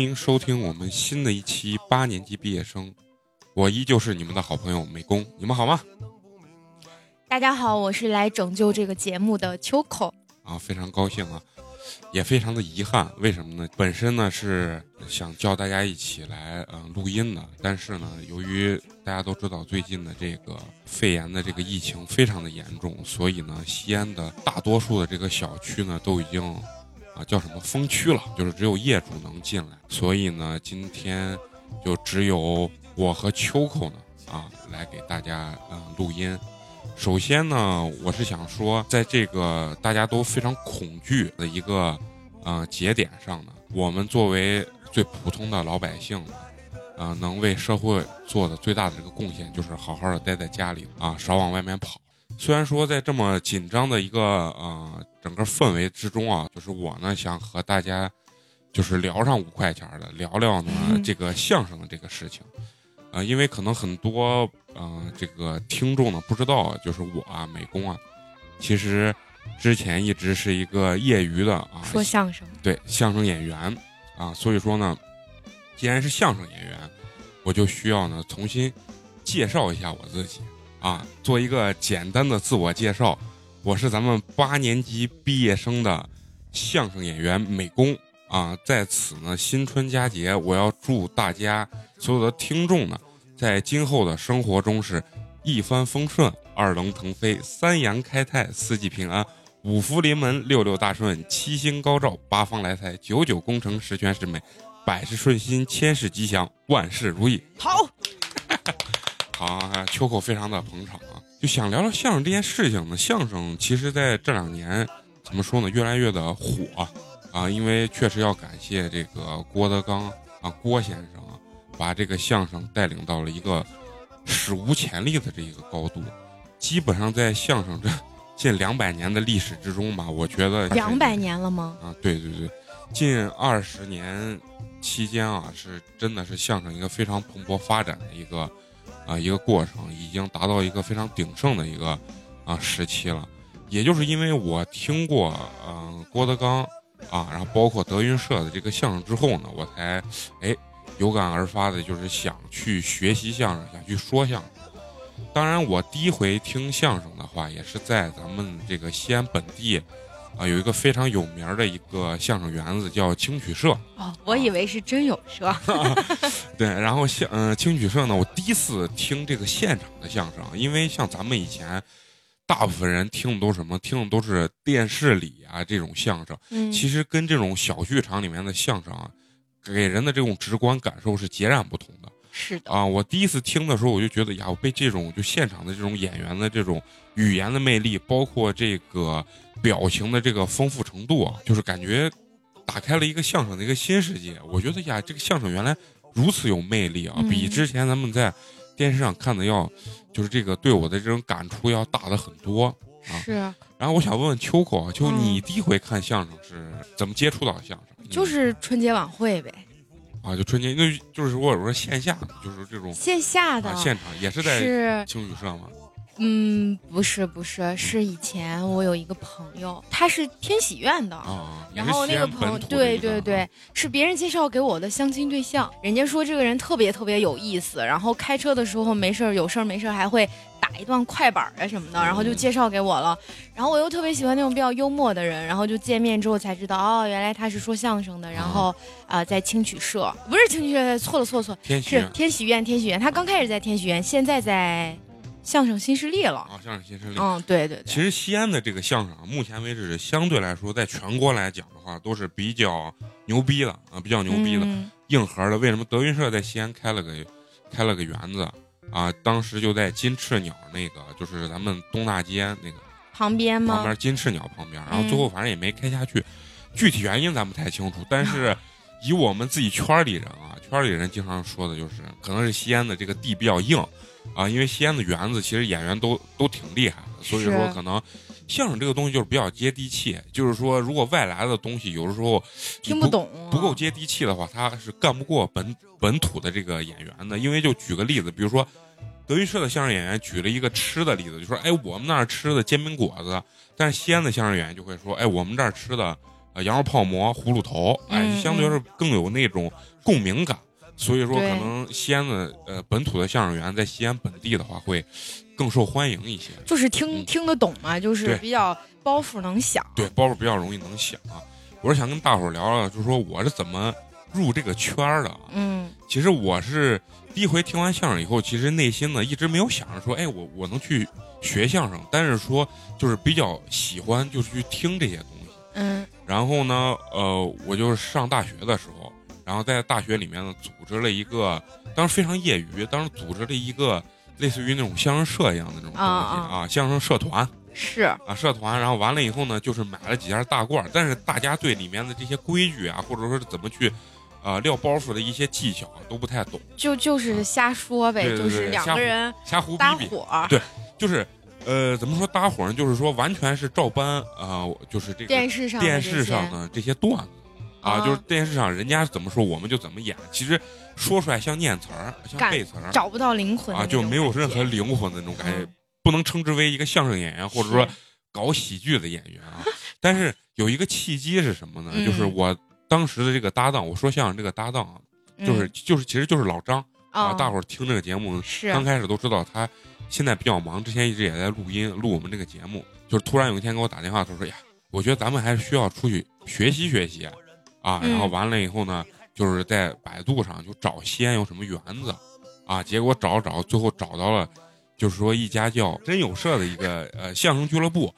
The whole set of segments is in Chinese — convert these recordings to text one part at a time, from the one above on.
欢迎收听我们新的一期八年级毕业生。我依旧是你们的好朋友美工，你们好吗？大家好，我是来拯救这个节目的秋口。啊，非常高兴啊，也非常的遗憾。为什么呢？本身呢是想叫大家一起来嗯录音的，但是呢，由于大家都知道最近的这个肺炎的这个疫情非常的严重，所以呢，西安的大多数的这个小区呢都已经啊叫什么封区了，就是只有业主能进来。所以呢，今天就只有我和秋口呢啊来给大家嗯录音。首先呢，我是想说，在这个大家都非常恐惧的一个呃节点上呢，我们作为最普通的老百姓呢，呃，能为社会做的最大的这个贡献，就是好好的待在家里啊，少往外面跑。虽然说在这么紧张的一个呃整个氛围之中啊，就是我呢想和大家就是聊上五块钱的，聊聊呢这个相声的这个事情。啊，因为可能很多嗯，这个听众呢不知道，就是我啊，美工啊，其实之前一直是一个业余的啊，说相声，对相声演员啊，所以说呢，既然是相声演员，我就需要呢重新介绍一下我自己啊，做一个简单的自我介绍，我是咱们八年级毕业生的相声演员美工。啊，在此呢，新春佳节，我要祝大家所有的听众呢，在今后的生活中是一帆风顺、二龙腾飞、三阳开泰、四季平安、五福临门、六六大顺、七星高照、八方来财、九九功成、十全十美、百事顺心、千事吉祥、万事如意。好，好，秋口非常的捧场啊，就想聊聊相声这件事情呢。相声其实在这两年怎么说呢，越来越的火。啊，因为确实要感谢这个郭德纲啊，郭先生啊，把这个相声带领到了一个史无前例的这一个高度。基本上在相声这近两百年的历史之中吧，我觉得两百年了吗？啊，对对对，近二十年期间啊，是真的是相声一个非常蓬勃发展的一个啊一个过程，已经达到一个非常鼎盛的一个啊时期了。也就是因为我听过嗯郭德纲。啊，然后包括德云社的这个相声之后呢，我才哎有感而发的，就是想去学习相声，想去说相声。当然，我第一回听相声的话，也是在咱们这个西安本地啊，有一个非常有名的一个相声园子，叫青曲社。哦，我以为是真有社。对，然后像嗯青曲社呢，我第一次听这个现场的相声，因为像咱们以前。大部分人听的都是什么？听的都是电视里啊这种相声，其实跟这种小剧场里面的相声啊，给人的这种直观感受是截然不同的。是的啊，我第一次听的时候，我就觉得呀，我被这种就现场的这种演员的这种语言的魅力，包括这个表情的这个丰富程度啊，就是感觉打开了一个相声的一个新世界。我觉得呀，这个相声原来如此有魅力啊，比之前咱们在。电视上看的要，就是这个对我的这种感触要大的很多啊。是。然后我想问问秋口啊，就你第一回看相声是怎么接触到相声？就是春节晚会呗。啊，就春节，那就是我说线下的，就是这种线下的现场也是在青旅社吗？嗯，不是不是，是以前我有一个朋友，他是天喜院的，然后那个朋友，对对对，是别人介绍给我的相亲对象，人家说这个人特别特别有意思，然后开车的时候没事儿有事儿没事儿还会打一段快板啊什么的，然后就介绍给我了，然后我又特别喜欢那种比较幽默的人，然后就见面之后才知道，哦，原来他是说相声的，然后啊在青曲社，不是青曲社，错了错了错，是天喜院天喜院，他刚开始在天喜院，现在在。相声新势力了啊！相声新势力，嗯，对对对。其实西安的这个相声，目前为止相对来说，在全国来讲的话，都是比较牛逼的啊，比较牛逼的硬核的。为什么德云社在西安开了个开了个园子啊，当时就在金翅鸟那个，就是咱们东大街那个旁边吗？旁边金翅鸟旁边，然后最后反正也没开下去，具体原因咱不太清楚，但是以我们自己圈里人啊，圈里人经常说的就是，可能是西安的这个地比较硬啊，因为西安的园子其实演员都都挺厉害的，所以说可能。相声这个东西就是比较接地气，就是说，如果外来的东西有的时候听不懂，不够接地气的话，他是干不过本本土的这个演员的。因为就举个例子，比如说德云社的相声演员举了一个吃的例子，就说：“哎，我们那儿吃的煎饼果子。”但是西安的相声演员就会说：“哎，我们这儿吃的呃羊肉泡馍、葫芦头。”哎，相对来说更有那种共鸣感。所以说，可能西安的呃本土的相声员在西安本地的话会。更受欢迎一些，就是听听得懂嘛，就是比较包袱能响。对，包袱比较容易能响啊。我是想跟大伙儿聊聊，就是说我是怎么入这个圈儿的。嗯，其实我是第一回听完相声以后，其实内心呢一直没有想着说，哎，我我能去学相声，但是说就是比较喜欢，就是去听这些东西。嗯。然后呢，呃，我就是上大学的时候，然后在大学里面呢组织了一个，当时非常业余，当时组织了一个。类似于那种相声社一样的那种东西啊，相声社团是啊，社团，然后完了以后呢，就是买了几件大褂，但是大家对里面的这些规矩啊，或者说是怎么去，呃，撂包袱的一些技巧都不太懂，就就是瞎说呗，就是两个人瞎胡搭伙，对，就是呃，怎么说搭伙呢？就是说完全是照搬啊，就是这个电视上电视上的这些段子啊，就是电视上人家怎么说我们就怎么演，其实。说出来像念词儿，像背词儿，找不到灵魂啊，就没有任何灵魂的那种感觉，不能称之为一个相声演员，或者说搞喜剧的演员啊。但是有一个契机是什么呢？就是我当时的这个搭档，我说相声这个搭档啊，就是就是其实就是老张啊。大伙儿听这个节目，刚开始都知道他现在比较忙，之前一直也在录音录我们这个节目。就是突然有一天给我打电话，他说：“呀，我觉得咱们还是需要出去学习学习啊。”然后完了以后呢？就是在百度上就找西安有什么园子，啊，结果找找，最后找到了，就是说一家叫真有社的一个呃相声俱乐部。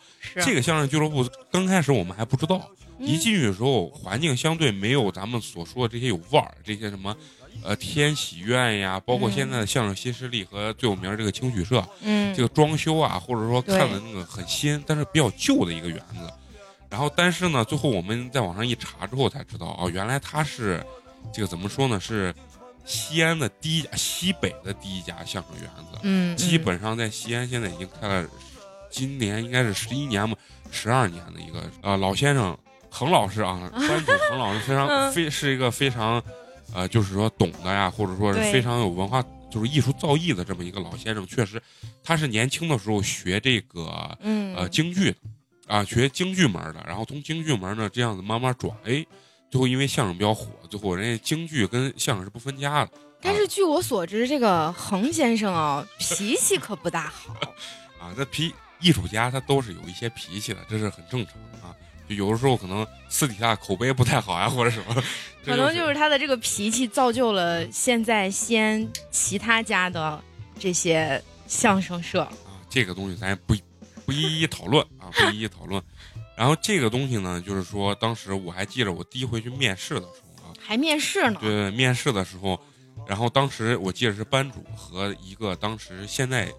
这个相声俱乐部刚开始我们还不知道，一进去的时候环境相对没有咱们所说的这些有味儿，这些什么，呃天喜院呀，包括现在的相声新势力和最有名这个青曲社，嗯，这个装修啊，或者说看的那个很新，但是比较旧的一个园子。然后但是呢，最后我们在网上一查之后才知道，哦，原来他是。这个怎么说呢？是西安的第一家，西北的第一家相声园子。嗯，基本上在西安现在已经开了，今年应该是十一年嘛，十二年的一个呃老先生恒老师啊，班主恒老师非常 非是一个非常呃，就是说懂的呀，或者说是非常有文化，就是艺术造诣的这么一个老先生。确实，他是年轻的时候学这个呃京剧的啊，学京剧门的，然后从京剧门呢这样子慢慢转，哎。最后因为相声比较火，最后人家京剧跟相声是不分家的。但是据我所知，这个恒先生啊，脾气可不大好。啊，这脾艺术家他都是有一些脾气的，这是很正常啊。就有的时候可能私底下口碑不太好呀，或者什么。可能就是他的这个脾气造就了现在西安其他家的这些相声社。啊，这个东西咱也不不一一讨论啊，不一一讨论。然后这个东西呢，就是说，当时我还记着，我第一回去面试的时候啊，还面试呢。对，面试的时候，然后当时我记得是班主和一个当时现在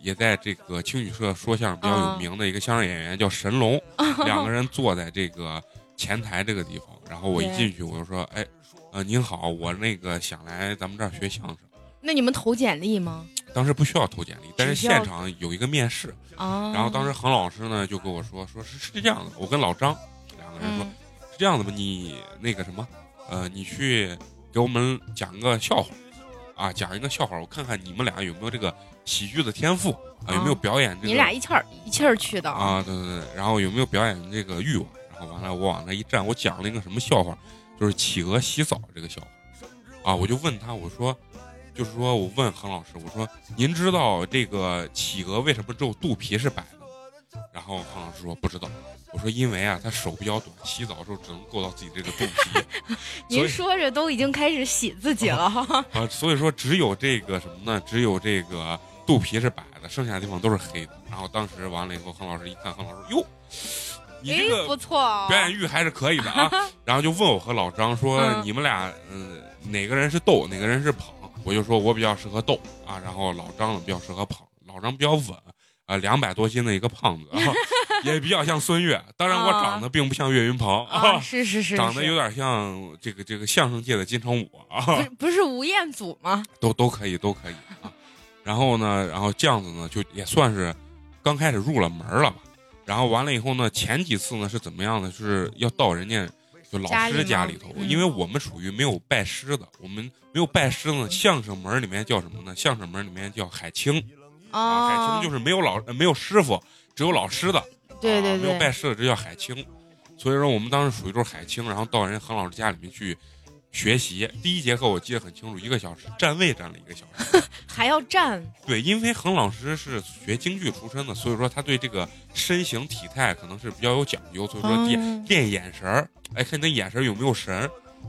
也在这个青曲社说相声比较有名的一个相声演员叫神龙，两个人坐在这个前台这个地方。然后我一进去，我就说：“哎，呃，您好，我那个想来咱们这儿学相声。”那你们投简历吗？当时不需要投简历，但是现场有一个面试。然后当时恒老师呢就跟我说，说是是这样的，我跟老张两个人说，是这样的吧？你那个什么，呃，你去给我们讲个笑话，啊，讲一个笑话，我看看你们俩有没有这个喜剧的天赋啊，有没有表演这个？你俩一气儿一气儿去的啊？对对对，然后有没有表演这个欲望？然后完了，我往那一站，我讲了一个什么笑话？就是企鹅洗澡这个笑话，啊，我就问他，我说。就是说，我问恒老师，我说：“您知道这个企鹅为什么只有肚皮是白的？”然后恒老师说：“不知道。”我说：“因为啊，它手比较短，洗澡的时候只能够到自己这个肚皮。”您说着都已经开始洗自己了哈。啊，所以说只有这个什么呢？只有这个肚皮是白的，剩下的地方都是黑的。然后当时完了以后，恒老师一看，恒老师哟，你这个不错，表演欲还是可以的啊。然后就问我和老张说：“你们俩嗯，哪个人是逗，哪个人是捧？”我就说我比较适合逗啊，然后老张呢比较适合捧，老张比较稳啊，两百多斤的一个胖子，也比较像孙越。当然我长得并不像岳云鹏 啊，是是是，长得有点像这个这个相声界的金城武啊，不是不是吴彦祖吗？都都可以都可以啊。然后呢，然后酱子呢就也算是刚开始入了门了吧。然后完了以后呢，前几次呢是怎么样呢？就是要到人家就老师家里头，因为我们属于没有拜师的，我们没有拜师呢。相声门里面叫什么呢？相声门里面叫海清，啊，海清就是没有老没有师傅，只有老师的，对对对，没有拜师的，这叫海清。所以说我们当时属于就是海清，然后到人何老师家里面去。学习第一节课我记得很清楚，一个小时站位站了一个小时，还要站。对，因为恒老师是学京剧出身的，所以说他对这个身形体态可能是比较有讲究，所以说练练眼神儿，哎，看你的眼神有没有神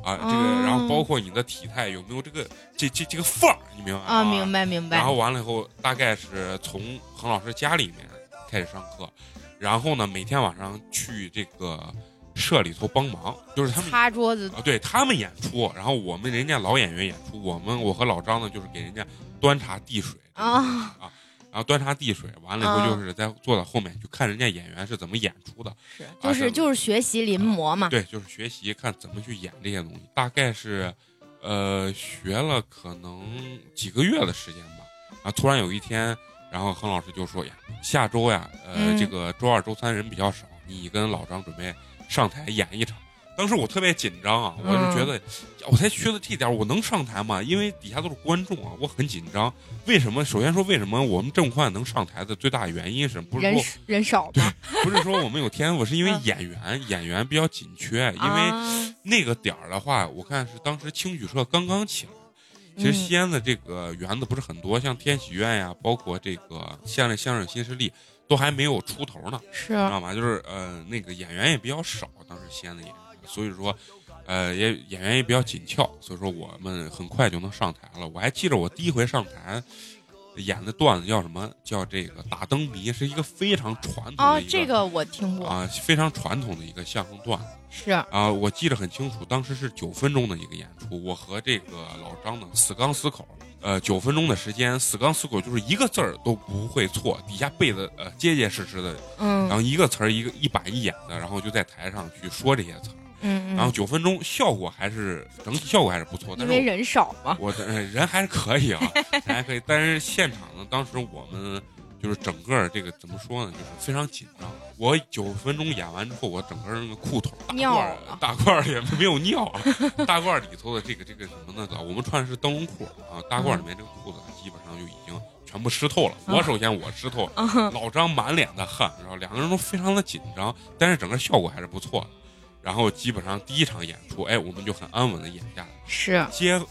啊，这个，然后包括你的体态有没有这个这这这个范儿，你明白吗啊？明白明白。然后完了以后，大概是从恒老师家里面开始上课，然后呢，每天晚上去这个。社里头帮忙，就是他们擦桌子。啊，对他们演出，然后我们人家老演员演出，我们我和老张呢，就是给人家端茶递水啊啊，然后端茶递水，完了以后就是在坐在后面去看人家演员是怎么演出的，是就是就是学习临摹嘛，对，就是学习看怎么去演这些东西，大概是呃学了可能几个月的时间吧，啊，突然有一天，然后恒老师就说呀，下周呀，呃，这个周二周三人比较少，你跟老张准备。上台演一场，当时我特别紧张啊，我就觉得，我才学的这点，我能上台吗？因为底下都是观众啊，我很紧张。为什么？首先说，为什么我们郑焕能上台的最大原因是，不是说人少吗？不是说我们有天赋，是因为演员演员比较紧缺。因为那个点儿的话，我看是当时青曲社刚刚起来，其实西安的这个园子不是很多，像天喜院呀，包括这个现在相声新势力。都还没有出头呢，是知道吗？就是呃，那个演员也比较少，当时西安的演员，所以说，呃，也演员也比较紧俏，所以说我们很快就能上台了。我还记着我第一回上台演的段子叫什么？叫这个打灯谜，是一个非常传统啊，这个我听过啊，非常传统的一个相声段子。是啊，我记得很清楚，当时是九分钟的一个演出，我和这个老张呢死刚死口。呃，九分钟的时间，死刚死口就是一个字儿都不会错，底下背的呃结结实实的，嗯，然后一个词儿一个一板一眼的，然后就在台上去说这些词儿，嗯，然后九分钟效果还是整体效果还是不错，因为人少嘛，我人还是可以啊，还可以，但是现场呢，当时我们。就是整个这个怎么说呢？就是非常紧张。我九分钟演完之后，我整个那个裤头大褂大褂里面没有尿啊，大褂里头的这个这个什么呢？我们穿的是灯笼裤啊，大褂里面这个裤子基本上就已经全部湿透了。我首先我湿透了，老张满脸的汗，然后两个人都非常的紧张，但是整个效果还是不错的。然后基本上第一场演出，哎，我们就很安稳的演下来。是接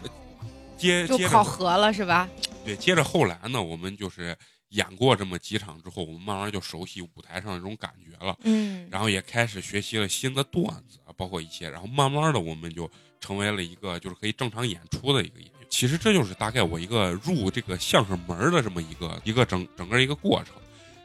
接就考核了是吧？对，接着后来呢，我们就是。演过这么几场之后，我们慢慢就熟悉舞台上那种感觉了。嗯，然后也开始学习了新的段子啊，包括一些，然后慢慢的我们就成为了一个就是可以正常演出的一个演员。其实这就是大概我一个入这个相声门的这么一个一个整整个一个过程。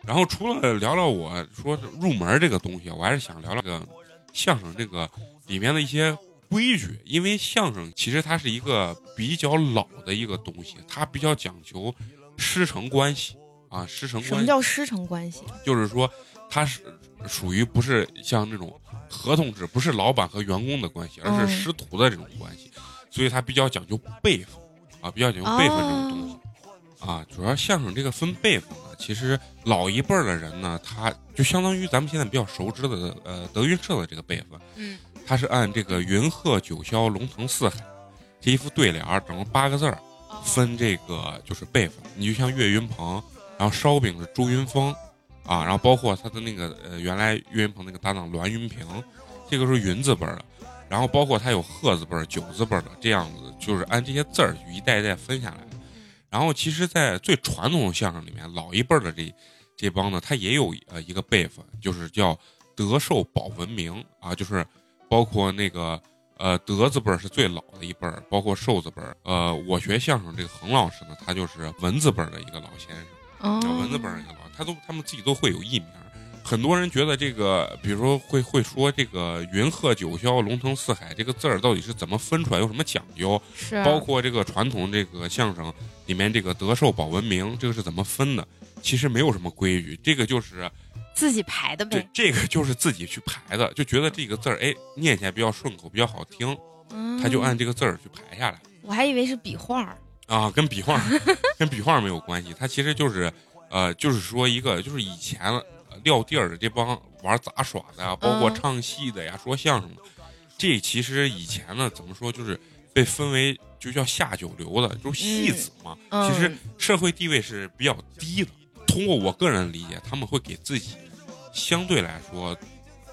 然后除了聊聊我说入门这个东西，我还是想聊聊个相声这个里面的一些规矩，因为相声其实它是一个比较老的一个东西，它比较讲求师承关系。啊，师承关系。什么叫师承关系？就是说，他是属于不是像那种合同制，不是老板和员工的关系，而是师徒的这种关系，所以他比较讲究辈分，啊，比较讲究辈分这种东西。啊，主要相声这个分辈分呢，其实老一辈儿的人呢，他就相当于咱们现在比较熟知的呃德云社的这个辈分，嗯，他是按这个云鹤九霄龙腾四海这一副对联儿，整个八个字儿分这个就是辈分。你就像岳云鹏。然后烧饼是朱云峰，啊，然后包括他的那个呃，原来岳云鹏那个搭档栾云平，这个是云字辈的，然后包括他有鹤字辈、九字辈的这样子，就是按这些字儿一代一代分下来。然后其实，在最传统的相声里面，老一辈的这这帮呢，他也有呃一个辈分，就是叫德寿保文明啊，就是包括那个呃德字辈是最老的一辈儿，包括寿字辈儿。呃，我学相声这个恒老师呢，他就是文字辈儿的一个老先生。啊，文字本儿去了，他都他们自己都会有艺名，很多人觉得这个，比如说会会说这个“云鹤九霄，龙腾四海”这个字儿到底是怎么分出来，有什么讲究？是包括这个传统这个相声里面这个德寿保文明，这个是怎么分的？其实没有什么规矩，这个就是自己排的呗。这个就是自己去排的，就觉得这个字儿哎念起来比较顺口，比较好听，他就按这个字儿去排下来。我还以为是笔画啊，跟笔画跟笔画没有关系，它其实就是呃，就是说一个就是以前。撂地儿的这帮玩杂耍的呀，包括唱戏的呀，说相声的，这其实以前呢，怎么说，就是被分为就叫下九流的，就是戏子嘛。其实社会地位是比较低的。通过我个人理解，他们会给自己相对来说，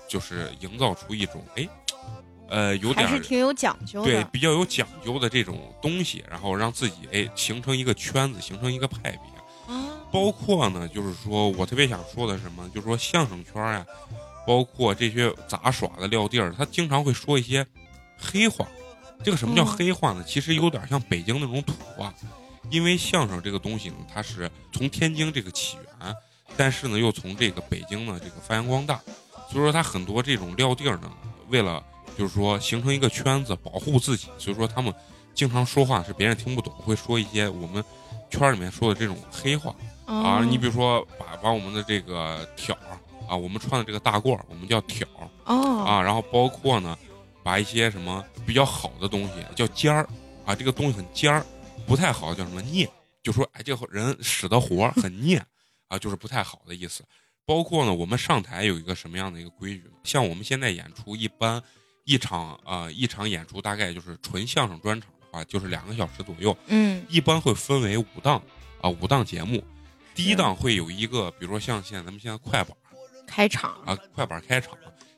就是营造出一种哎，呃，有点还是挺有讲究，对，比较有讲究的这种东西，然后让自己哎形成一个圈子，形成一个派别。包括呢，就是说我特别想说的什么，就是说相声圈呀，包括这些杂耍的撂地儿，他经常会说一些黑话。这个什么叫黑话呢？其实有点像北京那种土话。因为相声这个东西呢，它是从天津这个起源，但是呢又从这个北京呢这个发扬光大。所以说他很多这种撂地儿呢，为了就是说形成一个圈子，保护自己，所以说他们经常说话是别人听不懂，会说一些我们圈里面说的这种黑话。啊，你比如说把把我们的这个挑啊，我们穿的这个大褂，我们叫挑哦啊，然后包括呢，把一些什么比较好的东西叫尖儿啊，这个东西很尖儿，不太好叫什么孽，就说哎这个人使的活很孽啊，就是不太好的意思。包括呢，我们上台有一个什么样的一个规矩？像我们现在演出，一般一场啊一场演出大概就是纯相声专场的话，就是两个小时左右，嗯，一般会分为五档啊五档节目。第一档会有一个，比如说像现在咱们现在快板开场啊，快板开场，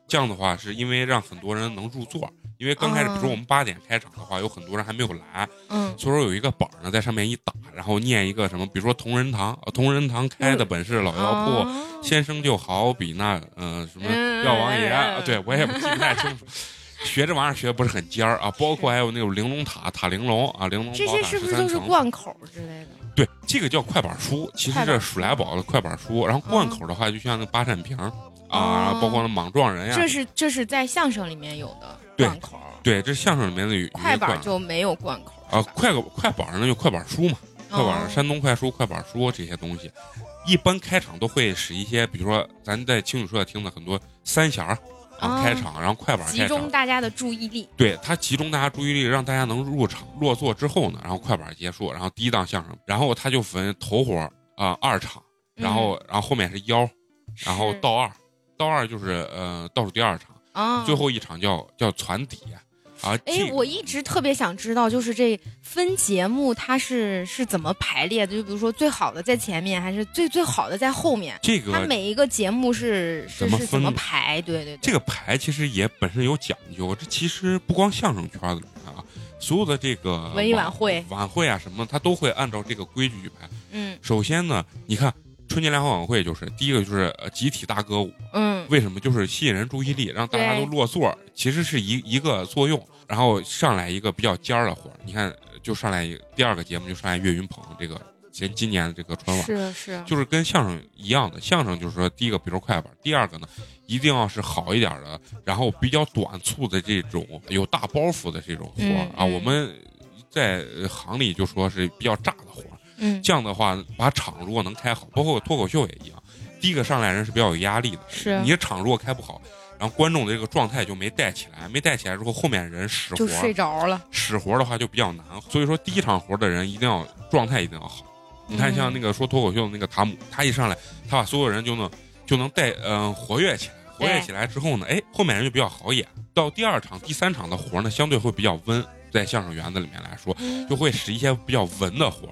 这样的话是因为让很多人能入座，因为刚开始比如说我们八点开场的话，有很多人还没有来，嗯，所以说有一个板呢在上面一打，然后念一个什么，比如说同仁堂，同仁堂开的本是老药铺，先生就好比那嗯什么药王爷，对我也记不太清楚，学这玩意儿学的不是很尖儿啊，包括还有那种玲珑塔塔玲珑啊，玲珑这些是不是都是贯口之类的？对，这个叫快板书，其实这数来宝的快板书。然后贯口的话，就像那八扇屏啊，包括那莽撞人呀。这是这是在相声里面有的贯口。对，这相声里面的快板就没有贯口啊。快快板上就快板书嘛，快板山东快书、快板书这些东西，一般开场都会使一些，比如说咱在清楚社听的很多三弦儿。啊，开场，然后快板集中大家的注意力。对他集中大家注意力，让大家能入场落座之后呢，然后快板结束，然后第一档相声，然后他就分头活啊二场，然后然后后面是腰，然后倒二，倒二就是呃倒数第二场，啊，最后一场叫叫攒底。啊，哎，我一直特别想知道，就是这分节目它是是怎么排列的？就比如说最好的在前面，还是最最好的在后面？这个它每一个节目是是是怎么排？对对对，这个排其实也本身有讲究。这其实不光相声圈子里面啊，所有的这个文艺晚会晚会啊什么，它都会按照这个规矩去排。嗯，首先呢，你看。春节联欢晚会就是第一个，就是呃集体大歌舞。嗯，为什么？就是吸引人注意力，让大家都落座，其实是一一个作用。然后上来一个比较尖儿的活儿，你看，就上来一个第二个节目就上来岳云鹏这个今今年的这个春晚是是，就是跟相声一样的。相声就是说，第一个比如快板，第二个呢一定要是好一点的，然后比较短促的这种有大包袱的这种活儿啊。我们在行里就说是比较炸的活儿。嗯，这样的话，把场如果能开好，包括脱口秀也一样。第一个上来人是比较有压力的，是你的场如果开不好，然后观众的这个状态就没带起来，没带起来之后，后面人使活就睡着了，使活的话就比较难。所以说，第一场活的人一定要状态一定要好。你看，像那个说脱口秀的那个塔姆，他一上来，他把所有人就能就能带嗯活跃起来，活跃起来之后呢，哎，后面人就比较好演。到第二场、第三场的活呢，相对会比较温，在相声园子里面来说，就会使一些比较文的活。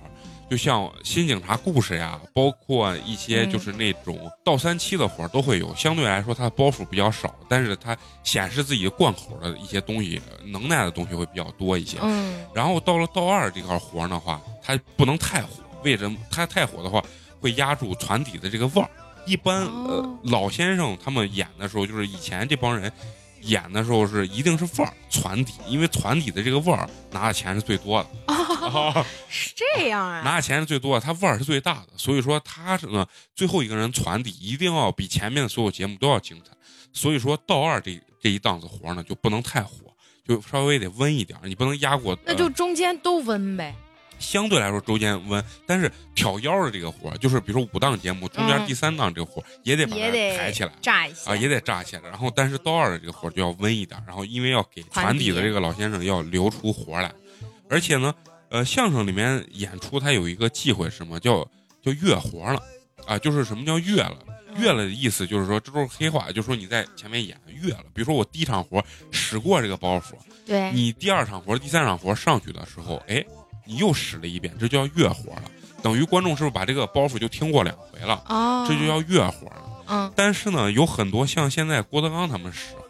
就像新警察故事呀，包括一些就是那种倒三七的活儿都会有。相对来说，它的包袱比较少，但是它显示自己贯口的一些东西、能耐的东西会比较多一些。嗯。然后到了倒二这块活儿的话，它不能太火，为什么？它太火的话，会压住船底的这个腕儿。一般呃，老先生他们演的时候，就是以前这帮人演的时候是一定是腕儿船底，因为船底的这个腕儿拿的钱是最多的。是这样啊？拿钱是最多，他腕儿是最大的，所以说他呢最后一个人传递一定要比前面的所有节目都要精彩。所以说到二这这一档子活呢就不能太火，就稍微得温一点，你不能压过。那就中间都温呗。相对来说中间温，但是挑腰的这个活就是比如说五档节目中间第三档这个活也得把它抬起来，炸一下啊，也得炸起来。然后但是到二的这个活就要温一点，然后因为要给船底的这个老先生要留出活来，而且呢，呃，相声里面演出它有一个忌讳是什么？叫叫越活了啊，就是什么叫越了？越了的意思就是说这都是黑话，就是说你在前面演越了。比如说我第一场活使过这个包袱，对你第二场活、第三场活上去的时候，哎。你又使了一遍，这叫越活了，等于观众是不是把这个包袱就听过两回了？啊，这就叫越活了。嗯，但是呢，有很多像现在郭德纲他们使活，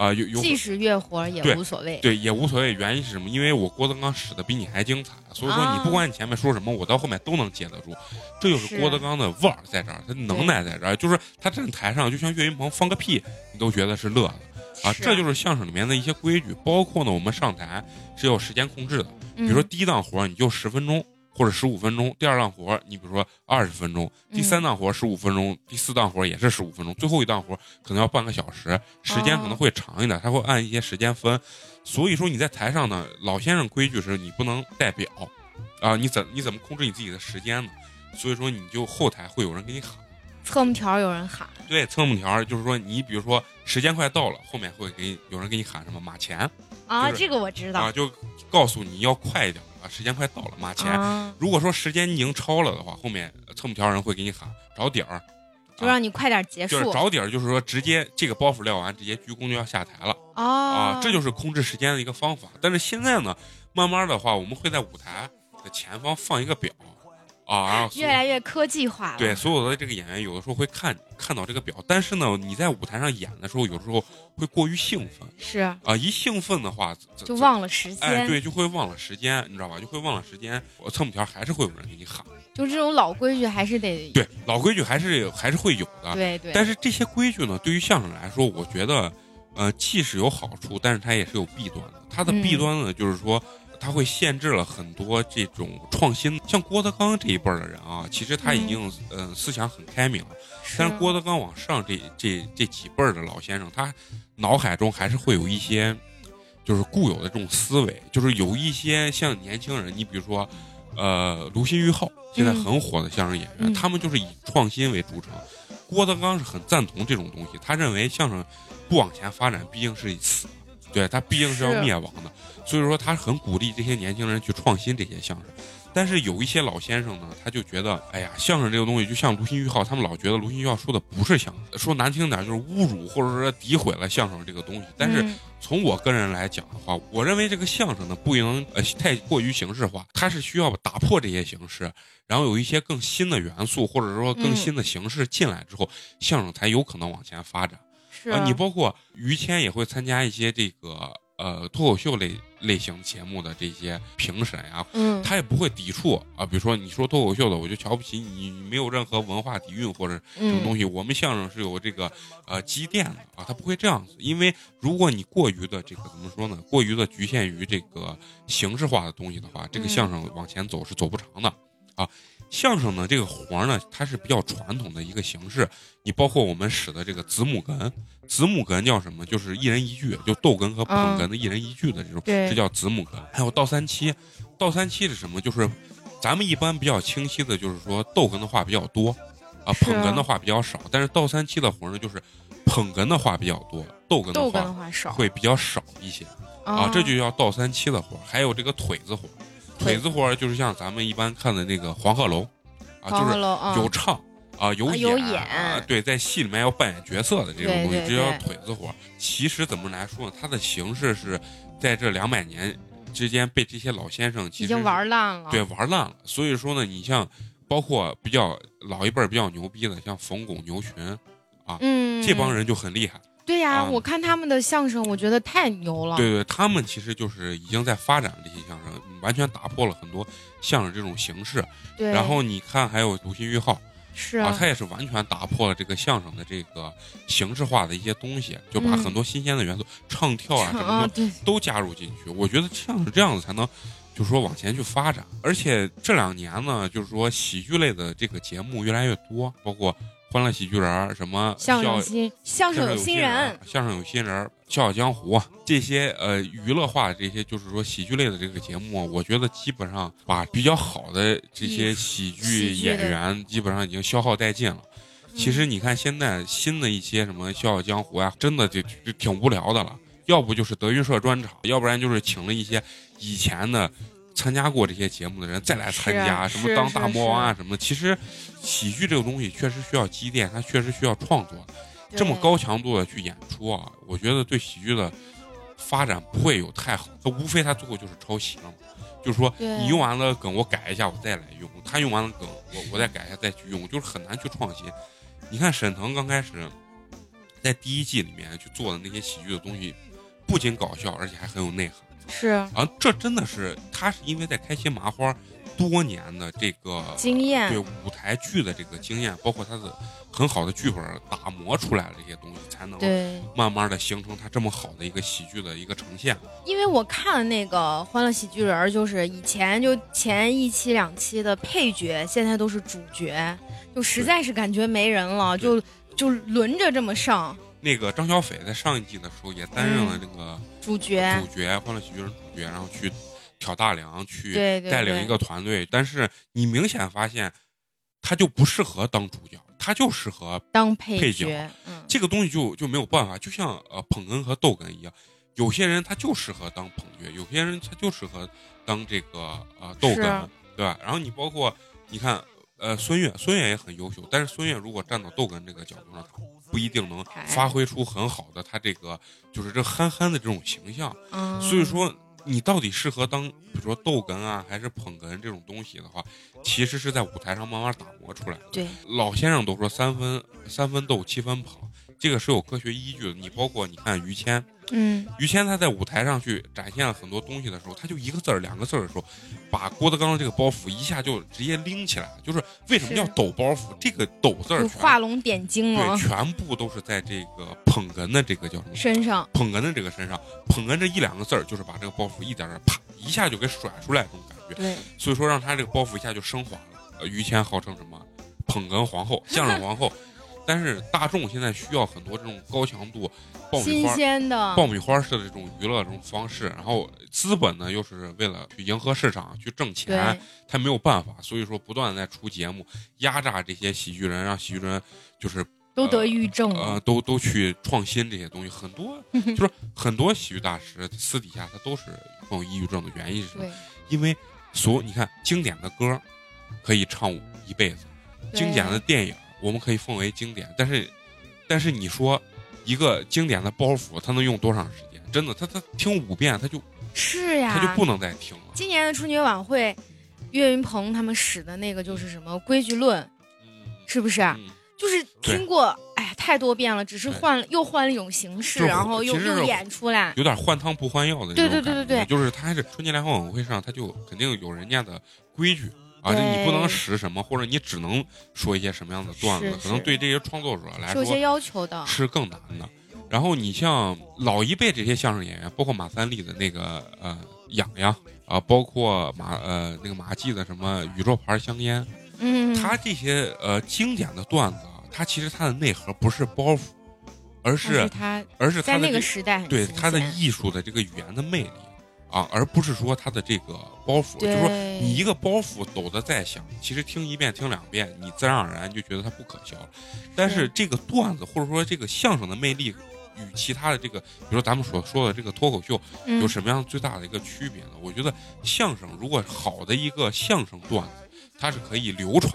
啊，有有即使越活也无所谓，对，也无所谓。原因是什么？因为我郭德纲使的比你还精彩，所以说你不管你前面说什么，我到后面都能接得住。这就是郭德纲的腕儿在这儿，他能耐在这儿，就是他站台上就像岳云鹏放个屁，你都觉得是乐的。啊，这就是相声里面的一些规矩，包括呢，我们上台是有时间控制的。比如说第一档活你就十分钟或者十五分钟，第二档活你比如说二十分钟，第三档活十五分钟，第四档活也是十五分钟，最后一档活可能要半个小时，时间可能会长一点，他会按一些时间分。所以说你在台上呢，老先生规矩是你不能戴表，啊，你怎你怎么控制你自己的时间呢？所以说你就后台会有人给你喊。侧幕条有人喊，对，侧幕条就是说，你比如说时间快到了，后面会给有人给你喊什么马前啊，这个我知道啊，就告诉你要快一点啊，时间快到了，马前。如果说时间已经超了的话，后面侧幕条人会给你喊找点儿，就让你快点结束。就是找点儿，就是说直接这个包袱撂完，直接鞠躬就要下台了啊，这就是控制时间的一个方法。但是现在呢，慢慢的话，我们会在舞台的前方放一个表。啊，越来越科技化了。对，所有的这个演员有的时候会看看到这个表，但是呢，你在舞台上演的时候，有时候会过于兴奋。是啊，一兴奋的话，就忘了时间。哎，对，就会忘了时间，你知道吧？就会忘了时间。我侧幕条还是会有人给你喊。就这种老规矩还是得。对，老规矩还是还是会有的。对对。但是这些规矩呢，对于相声来说，我觉得，呃，既是有好处，但是它也是有弊端的。它的弊端呢，就是说。他会限制了很多这种创新，像郭德纲这一辈儿的人啊，其实他已经嗯思想很开明了。但是郭德纲往上这这这几辈儿的老先生，他脑海中还是会有一些就是固有的这种思维，就是有一些像年轻人，你比如说呃卢鑫玉浩现在很火的相声演员，他们就是以创新为著称。郭德纲是很赞同这种东西，他认为相声不往前发展，毕竟是死。对他毕竟是要灭亡的，所以说他很鼓励这些年轻人去创新这些相声。但是有一些老先生呢，他就觉得，哎呀，相声这个东西就像卢鑫玉浩，他们老觉得卢鑫玉浩说的不是相声，说难听点就是侮辱或者说诋毁了相声这个东西。但是从我个人来讲的话，我认为这个相声呢不能呃太过于形式化，它是需要打破这些形式，然后有一些更新的元素或者说更新的形式进来之后，相声才有可能往前发展。啊，你包括于谦也会参加一些这个呃脱口秀类类型节目的这些评审啊，嗯，他也不会抵触啊。比如说你说脱口秀的，我就瞧不起你，没有任何文化底蕴或者什么东西。我们相声是有这个呃积淀的啊，他不会这样子。因为如果你过于的这个怎么说呢，过于的局限于这个形式化的东西的话，这个相声往前走是走不长的啊。相声呢，这个活儿呢，它是比较传统的一个形式。你包括我们使的这个子母哏，子母哏叫什么？就是一人一句，就逗哏和捧哏的一人一句的这种，这叫子母哏。还有倒三七，倒三七是什么？就是咱们一般比较清晰的，就是说逗哏的话比较多，啊，捧哏的话比较少。但是倒三七的活儿呢，就是捧哏的话比较多，逗哏的话会比较少一些。啊，这就叫倒三七的活儿。还有这个腿子活儿。腿子活就是像咱们一般看的那个黄鹤楼，啊，就是有唱啊有演，啊对，在戏里面要扮演角色的这种东西，这叫腿子活。其实怎么来说呢？它的形式是在这两百年之间被这些老先生已经玩烂了，对，玩烂了。所以说呢，你像包括比较老一辈比较牛逼的，像冯巩、牛群啊，嗯，这帮人就很厉害。对呀，我看他们的相声，我觉得太牛了。对对，他们其实就是已经在发展这些相声，完全打破了很多相声这种形式。对。然后你看，还有卢鑫玉浩，是啊，他也是完全打破了这个相声的这个形式化的一些东西，就把很多新鲜的元素、唱跳啊什么的都加入进去。我觉得像是这样子才能就是说往前去发展。而且这两年呢，就是说喜剧类的这个节目越来越多，包括。欢乐喜剧人什么相声新相声有新人，相声有新人，笑傲江湖这些呃娱乐化这些就是说喜剧类的这个节目，我觉得基本上把比较好的这些喜剧演员基本上已经消耗殆尽了。其实你看现在新的一些什么笑傲江湖啊，真的就就挺无聊的了。要不就是德云社专场，要不然就是请了一些以前的。参加过这些节目的人再来参加，什么当大魔王啊什么的，其实喜剧这个东西确实需要积淀，它确实需要创作。这么高强度的去演出啊，我觉得对喜剧的发展不会有太好。它无非它最后就是抄袭了嘛，就是说你用完了梗我改一下我再来用，他用完了梗我我再改一下再去用，就是很难去创新。你看沈腾刚开始在第一季里面去做的那些喜剧的东西，不仅搞笑，而且还很有内涵。是。啊，这真的是他是因为在开心麻花多年的这个经验，对舞台剧的这个经验，包括他的很好的剧本打磨出来的这些东西，才能对。慢慢的形成他这么好的一个喜剧的一个呈现。因为我看那个《欢乐喜剧人》，就是以前就前一期两期的配角，现在都是主角，就实在是感觉没人了，就就轮着这么上。那个张小斐在上一季的时候也担任了那个主角，主角《欢乐喜剧人》主角，然后去挑大梁，去带领一个团队。但是你明显发现，他就不适合当主角，他就适合当配角。这个东西就就没有办法，就像呃捧哏和逗哏一样，有些人他就适合当捧角，有些人他就适合当这个呃逗哏，对吧？然后你包括你看呃孙越，孙越也很优秀，但是孙越如果站到逗哏这个角度上。不一定能发挥出很好的他这个就是这憨憨的这种形象，所以说你到底适合当比如说逗哏啊还是捧哏这种东西的话，其实是在舞台上慢慢打磨出来的。对，老先生都说三分三分逗七分捧。这个是有科学依据的。你包括你看于谦，嗯，于谦他在舞台上去展现了很多东西的时候，他就一个字儿、两个字儿的时候，把郭德纲的这个包袱一下就直接拎起来。就是为什么叫抖包袱？这个抖字儿画龙点睛了。对，全部都是在这个捧哏的这个叫什么身上？捧哏的这个身上，捧哏这一两个字儿，就是把这个包袱一点点啪一下就给甩出来这种感觉。对，所以说让他这个包袱一下就升华了。于谦号称什么捧哏皇后、相声皇后。但是大众现在需要很多这种高强度、爆米花、爆米花式的这种娱乐这种方式，然后资本呢又是为了去迎合市场去挣钱，他没有办法，所以说不断的在出节目压榨这些喜剧人，让喜剧人就是都得抑郁症，呃，都都去创新这些东西，很多就是很多喜剧大师私底下他都是患有抑郁症的原因是什么？因为所你看经典的歌可以唱一辈子，经典的电影。我们可以奉为经典，但是，但是你说一个经典的包袱，它能用多长时间？真的，他他听五遍他就，是呀，他就不能再听了。今年的春节晚会，岳云鹏他们使的那个就是什么规矩论，是不是？就是听过，哎呀，太多遍了，只是换又换了一种形式，然后又又演出来，有点换汤不换药的那种对对对对对，就是他还是春节联欢晚会上，他就肯定有人家的规矩。而且你不能使什么，或者你只能说一些什么样的段子，可能对这些创作者来说，有些要求的，是更难的。然后你像老一辈这些相声演员，包括马三立的那个呃痒痒啊，包括马呃那个马季的什么宇宙牌香烟，嗯，他这些呃经典的段子，他其实他的内核不是包袱，而是他，而是在那个时代对他的艺术的这个语言的魅力。啊，而不是说他的这个包袱，就是说你一个包袱抖得再响，其实听一遍、听两遍，你自然而然就觉得它不可笑了。但是这个段子或者说这个相声的魅力，与其他的这个，比如说咱们所说的这个脱口秀，有什么样最大的一个区别呢？我觉得相声如果好的一个相声段子，它是可以流传。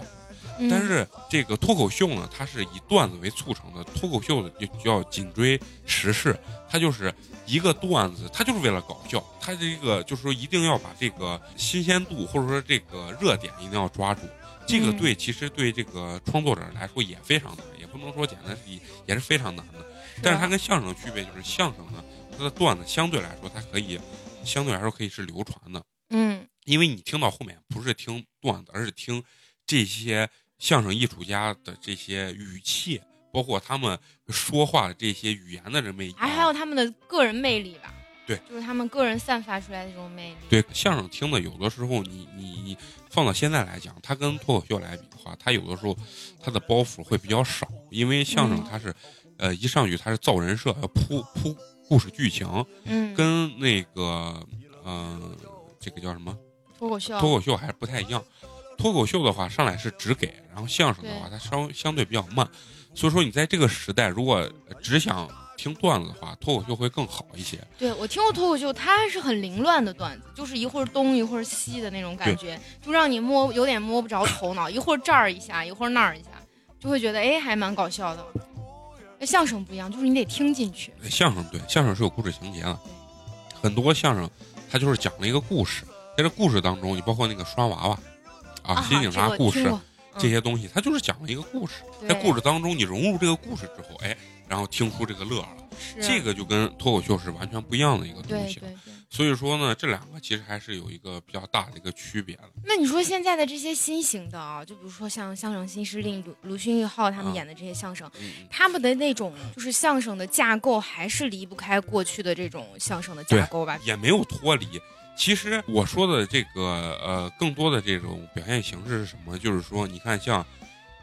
但是这个脱口秀呢，它是以段子为促成的。脱口秀的就叫紧追时事，它就是一个段子，它就是为了搞笑。它这个就是说一定要把这个新鲜度或者说这个热点一定要抓住。这个对，其实对这个创作者来说也非常难，也不能说简单，是也是非常难的。但是它跟相声的区别就是，相声呢，它的段子相对来说它可以相对来说可以是流传的。嗯，因为你听到后面不是听段子，而是听这些。相声艺术家的这些语气，包括他们说话的这些语言的这魅力，还还有他们的个人魅力吧。对，就是他们个人散发出来的这种魅力。对，相声听的有的时候，你你你放到现在来讲，它跟脱口秀来比的话，它有的时候它的包袱会比较少，因为相声它是，呃，一上去它是造人设，要铺铺故事剧情，嗯，跟那个，嗯，这个叫什么？脱口秀。脱口秀还是不太一样。脱口秀的话，上来是只给，然后相声的话，它稍相对比较慢。所以说，你在这个时代，如果只想听段子的话，脱口秀会更好一些。对我听过脱口秀，它是很凌乱的段子，就是一会儿东一会儿西的那种感觉，就让你摸有点摸不着头脑，一会儿这儿一下，一会儿那儿一下，就会觉得哎，还蛮搞笑的。相声不一样，就是你得听进去。相声对，相声是有故事情节的，很多相声它就是讲了一个故事，在这故事当中，你包括那个刷娃娃啊，新警察故事。这些东西，它就是讲了一个故事，在故事当中，你融入这个故事之后，哎，然后听出这个乐了，这个就跟脱口秀是完全不一样的一个东西。所以说呢，这两个其实还是有一个比较大的一个区别的。那你说现在的这些新型的啊，就比如说像相声新势力、鲁鲁迅一号他们演的这些相声，他们的那种就是相声的架构，还是离不开过去的这种相声的架构吧？也没有脱离。其实我说的这个呃，更多的这种表现形式是什么？就是说，你看像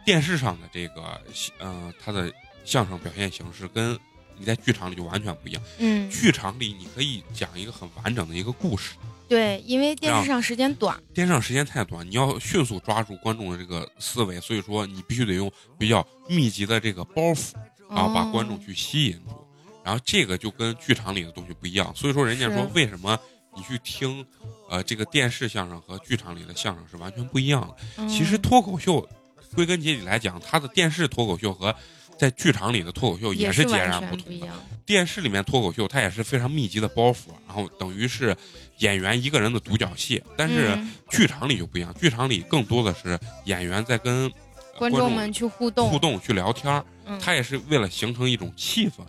电视上的这个，呃，它的相声表现形式跟你在剧场里就完全不一样。嗯，剧场里你可以讲一个很完整的一个故事。对，因为电视上时间短，电视上时间太短，你要迅速抓住观众的这个思维，所以说你必须得用比较密集的这个包袱然后，把观众去吸引住。然后这个就跟剧场里的东西不一样。所以说，人家说为什么？你去听，呃，这个电视相声和剧场里的相声是完全不一样的。其实脱口秀，归根结底来讲，它的电视脱口秀和在剧场里的脱口秀也是截然不同的。电视里面脱口秀，它也是非常密集的包袱，然后等于是演员一个人的独角戏。但是剧场里就不一样，剧场里更多的是演员在跟观众们去互动、互动去聊天他也是为了形成一种气氛。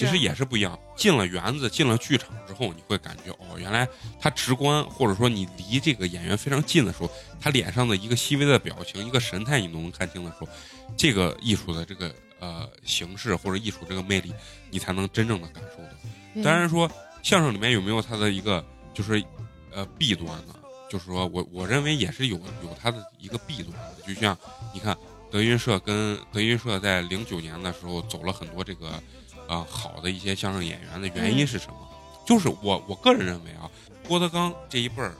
其实也是不一样。进了园子，进了剧场之后，你会感觉哦，原来他直观，或者说你离这个演员非常近的时候，他脸上的一个细微的表情、一个神态，你都能看清的时候，这个艺术的这个呃形式或者艺术这个魅力，你才能真正的感受到。当然说相声里面有没有它的一个就是呃弊端呢？就是说我我认为也是有有它的一个弊端的。就像你看德云社跟德云社在零九年的时候走了很多这个。啊，好的一些相声演员的原因是什么？就是我我个人认为啊，郭德纲这一辈儿，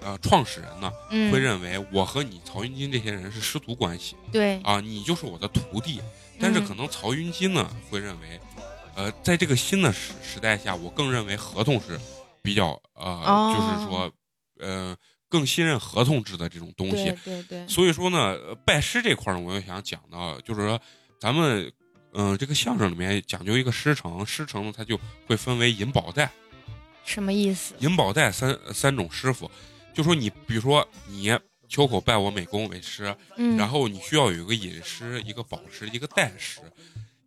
呃，创始人呢，会认为我和你曹云金这些人是师徒关系，对啊，你就是我的徒弟。但是可能曹云金呢，会认为，呃，在这个新的时时代下，我更认为合同是比较呃，就是说，呃，更信任合同制的这种东西。对对。所以说呢，拜师这块儿呢，我又想讲到，就是说咱们。嗯，这个相声里面讲究一个师承，师承呢，它就会分为银宝带，什么意思？银宝带三三种师傅，就说你，比如说你秋口拜我美工为师，嗯，然后你需要有一个引师、一个宝师、一个代师。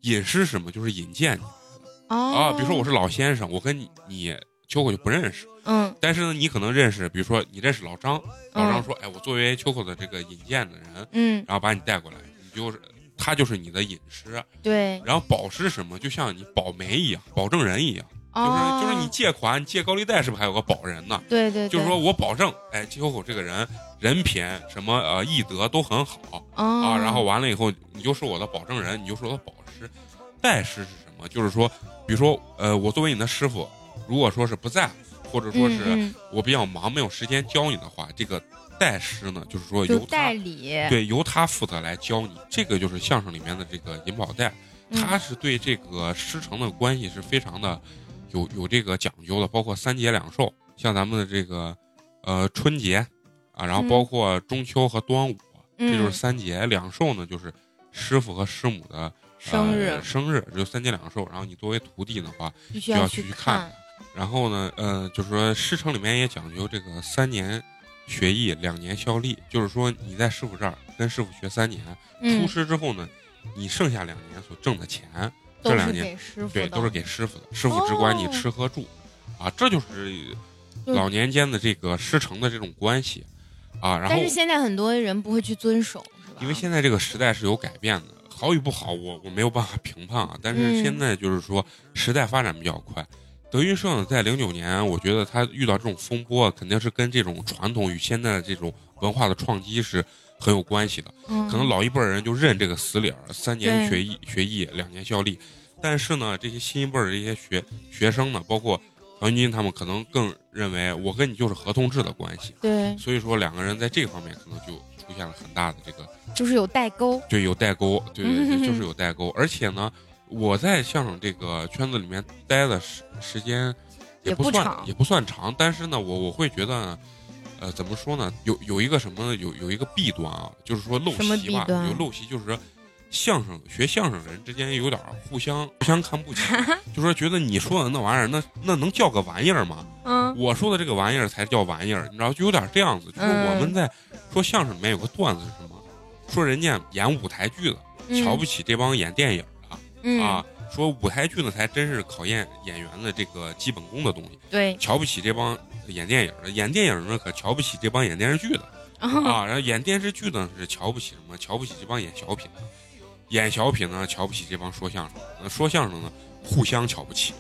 引师什么？就是引荐你啊。比如说我是老先生，我跟你你秋口就不认识，嗯，但是呢，你可能认识，比如说你认识老张，老张说，哎，我作为秋口的这个引荐的人，嗯，然后把你带过来，你就是。他就是你的隐师，对。然后保师什么，就像你保媒一样，保证人一样，就是就是你借款，借高利贷是不是还有个保人呢？对对。就是说我保证，哎，金口口这个人人品什么呃艺德都很好啊，然后完了以后你就是我的保证人，你就是我的保师。代师是什么？就是说，比如说呃，我作为你的师傅，如果说是不在，或者说是我比较忙没有时间教你的话，这个。代师呢，就是说由代理。对由他负责来教你，这个就是相声里面的这个银宝带，他是对这个师承的关系是非常的有有这个讲究的，包括三节两寿，像咱们的这个呃春节啊，然后包括中秋和端午，这就是三节两寿呢，就是师傅和师母的生日生日就三节两寿，然后你作为徒弟的话，必须要去看，然后呢，呃，就是说师承里面也讲究这个三年。学艺两年效力，就是说你在师傅这儿跟师傅学三年，出师之后呢，你剩下两年所挣的钱，这两年对都是给师傅的，师傅只管你吃喝住，啊，这就是老年间的这个师承的这种关系，啊，然后但是现在很多人不会去遵守，因为现在这个时代是有改变的，好与不好我我没有办法评判啊，但是现在就是说时代发展比较快，德云社在零九年，我觉得他遇到这种风波，肯定是跟这种传统与现在的这种文化的创击是很有关系的。可能老一辈人就认这个死理儿，三年学艺，学艺两年效力。但是呢，这些新一辈的这些学学生呢，包括曹云金他们，可能更认为我跟你就是合同制的关系。对，所以说两个人在这方面可能就出现了很大的这个，就是有代沟。对，有代沟，对对对，就是有代沟。而且呢，我在相声这个圈子里面待的时时间也不算也不算长，但是呢，我我会觉得，呃，怎么说呢？有有一个什么有有一个弊端啊，就是说陋习吧，有陋习就是说。相声学相声人之间有点互相互相看不起，就说觉得你说的那玩意儿，那那能叫个玩意儿吗？嗯，我说的这个玩意儿才叫玩意儿，你知道，就有点这样子。就是我们在说相声里面有个段子是什么？说人家演舞台剧的瞧不起这帮演电影的啊，说舞台剧呢才真是考验演员的这个基本功的东西。对，瞧不起这帮演电影的，演电影呢可瞧不起这帮演电视剧的 啊，然后演电视剧呢是瞧不起什么？瞧不起这帮演小品的。演小品呢，瞧不起这帮说相声；的说相声呢，互相瞧不起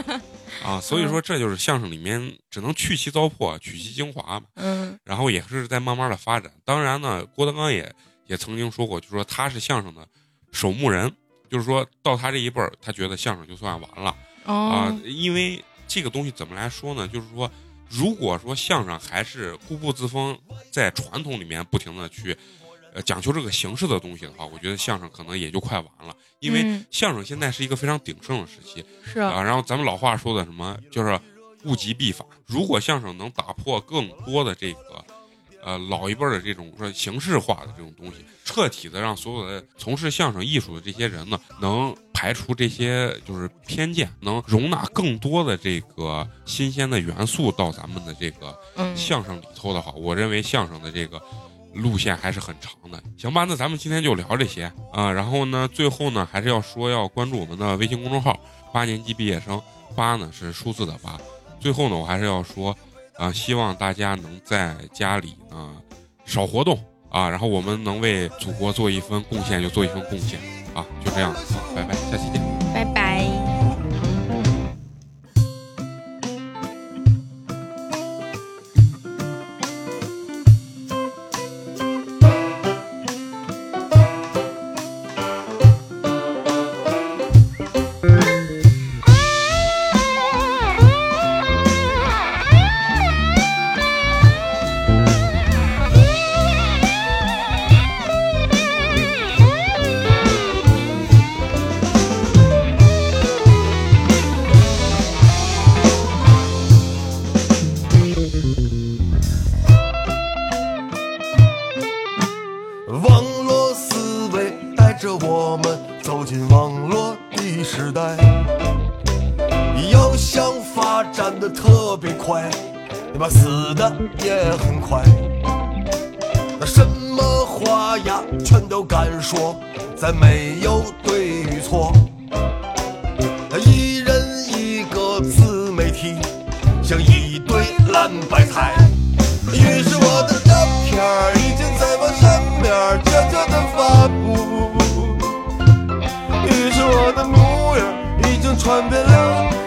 啊。所以说，这就是相声里面只能去其糟粕，取其精华嘛。嗯。然后也是在慢慢的发展。当然呢，郭德纲也也曾经说过，就说他是相声的守墓人，就是说到他这一辈儿，他觉得相声就算完了啊。因为这个东西怎么来说呢？就是说，如果说相声还是固步自封，在传统里面不停的去。呃讲究这个形式的东西的话，我觉得相声可能也就快完了，因为相声现在是一个非常鼎盛的时期，是啊。然后咱们老话说的什么，就是物极必反。如果相声能打破更多的这个，呃，老一辈的这种说形式化的这种东西，彻底的让所有的从事相声艺术的这些人呢，能排除这些就是偏见，能容纳更多的这个新鲜的元素到咱们的这个相声里头的话，我认为相声的这个。路线还是很长的，行吧？那咱们今天就聊这些啊。然后呢，最后呢，还是要说要关注我们的微信公众号“八年级毕业生”，八呢是数字的八。最后呢，我还是要说，啊，希望大家能在家里呢少活动啊，然后我们能为祖国做一份贡献就做一份贡献啊，就这样，好拜拜，下期见，话呀，全都敢说，再没有对与错。一人一个自媒体，像一堆烂白菜。于是我的照片儿已经在我身边悄悄地发布，于是我的模样已经传遍了。